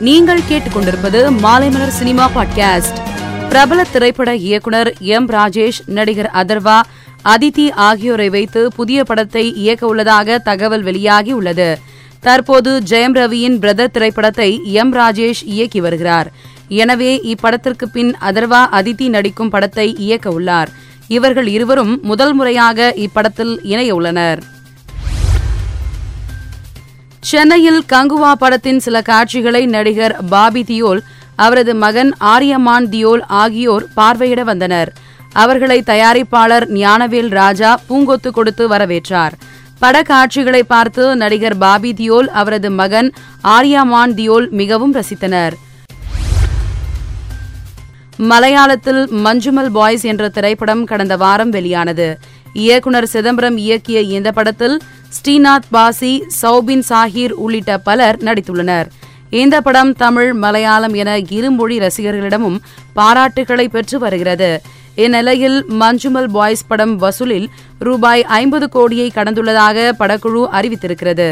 நீங்கள் கேட்டுக்கொண்டிருப்பது Maalaimalar cinema podcast. பிரபல திரைப்பட இயக்குனர் எம் ராஜேஷ் நடிகர் அதர்வா அதிதி ஆகியோரை வைத்து புதிய படத்தை இயக்க உள்ளதாக தகவல் வெளியாகி உள்ளது. தற்போது ஜெயம் ரவியின் பிரதர் திரைப்படத்தை எம் ராஜேஷ் இயக்கி வருகிறார். எனவே இப்படத்திற்கு பின் அதர்வா அதிதி நடிக்கும் படத்தை இயக்க உள்ளார். இவர்கள் இருவரும் முதல் முறையாக இப்படத்தில் இணைய உள்ளனர். சென்னையில் கங்குவா படத்தின் சில காட்சிகளை நடிகர் பாபி தியோல் அவரது மகன் ஆரியமான் தியோல் ஆகியோர் பார்வையிட வந்தனர். அவர்களை தயாரிப்பாளர் ஞானவேல் ராஜா பூங்கொத்து கொடுத்து வரவேற்றார். பட காட்சிகளை பார்த்து நடிகர் பாபி தியோல் அவரது மகன் ஆர்யாமான் தியோல் மிகவும் ரசித்தனர். மலையாளத்தில் மஞ்சுமல் பாய்ஸ் என்ற திரைப்படம் கடந்த வாரம் வெளியானது. இயக்குனர் சிதம்பரம் இயக்கிய இந்த படத்தில் ஸ்ரீநாத் பாசி சௌபின் சாஹிர் உள்ளிட்ட பலர் நடித்துள்ளனர். இந்த படம் தமிழ் மலையாளம் என இருமொழி ரசிகர்களிடமும் பாராட்டுகளை பெற்று வருகிறது. இந்நிலையில் மஞ்சுமல் பாய்ஸ் படம் வசூலில் ரூபாய் ஐம்பது கோடியை கடந்துள்ளதாக படக்குழு அறிவித்திருக்கிறது.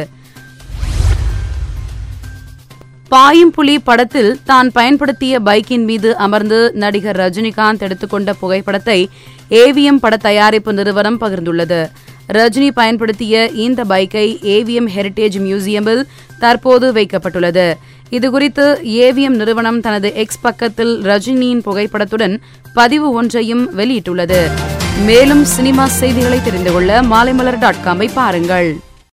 பாயும் புலி படத்தில் தான் பயன்படுத்திய பைக்கின் மீது அமர்ந்து நடிகர் ரஜினிகாந்த் எடுத்துக்கொண்ட புகைப்படத்தை ஏவிஎம் பட தயாரிப்பு நிறுவனம் பகிர்ந்துள்ளது. ரஜினி பயன்படுத்திய இந்த பைக்கை ஏவிஎம் ஹெரிடேஜ் மியூசியமில் தற்போது வைக்கப்பட்டுள்ளது. இதுகுறித்து ஏவிஎம் நிறுவனம் தனது எக்ஸ் பக்கத்தில் ரஜினியின் புகைப்படத்துடன் பதிவு ஒன்றையும் வெளியிட்டுள்ளது. மேலும் சினிமா செய்திகளை தெரிந்து கொள்ள மாலைமலர் டாட் காமை பாருங்கள்.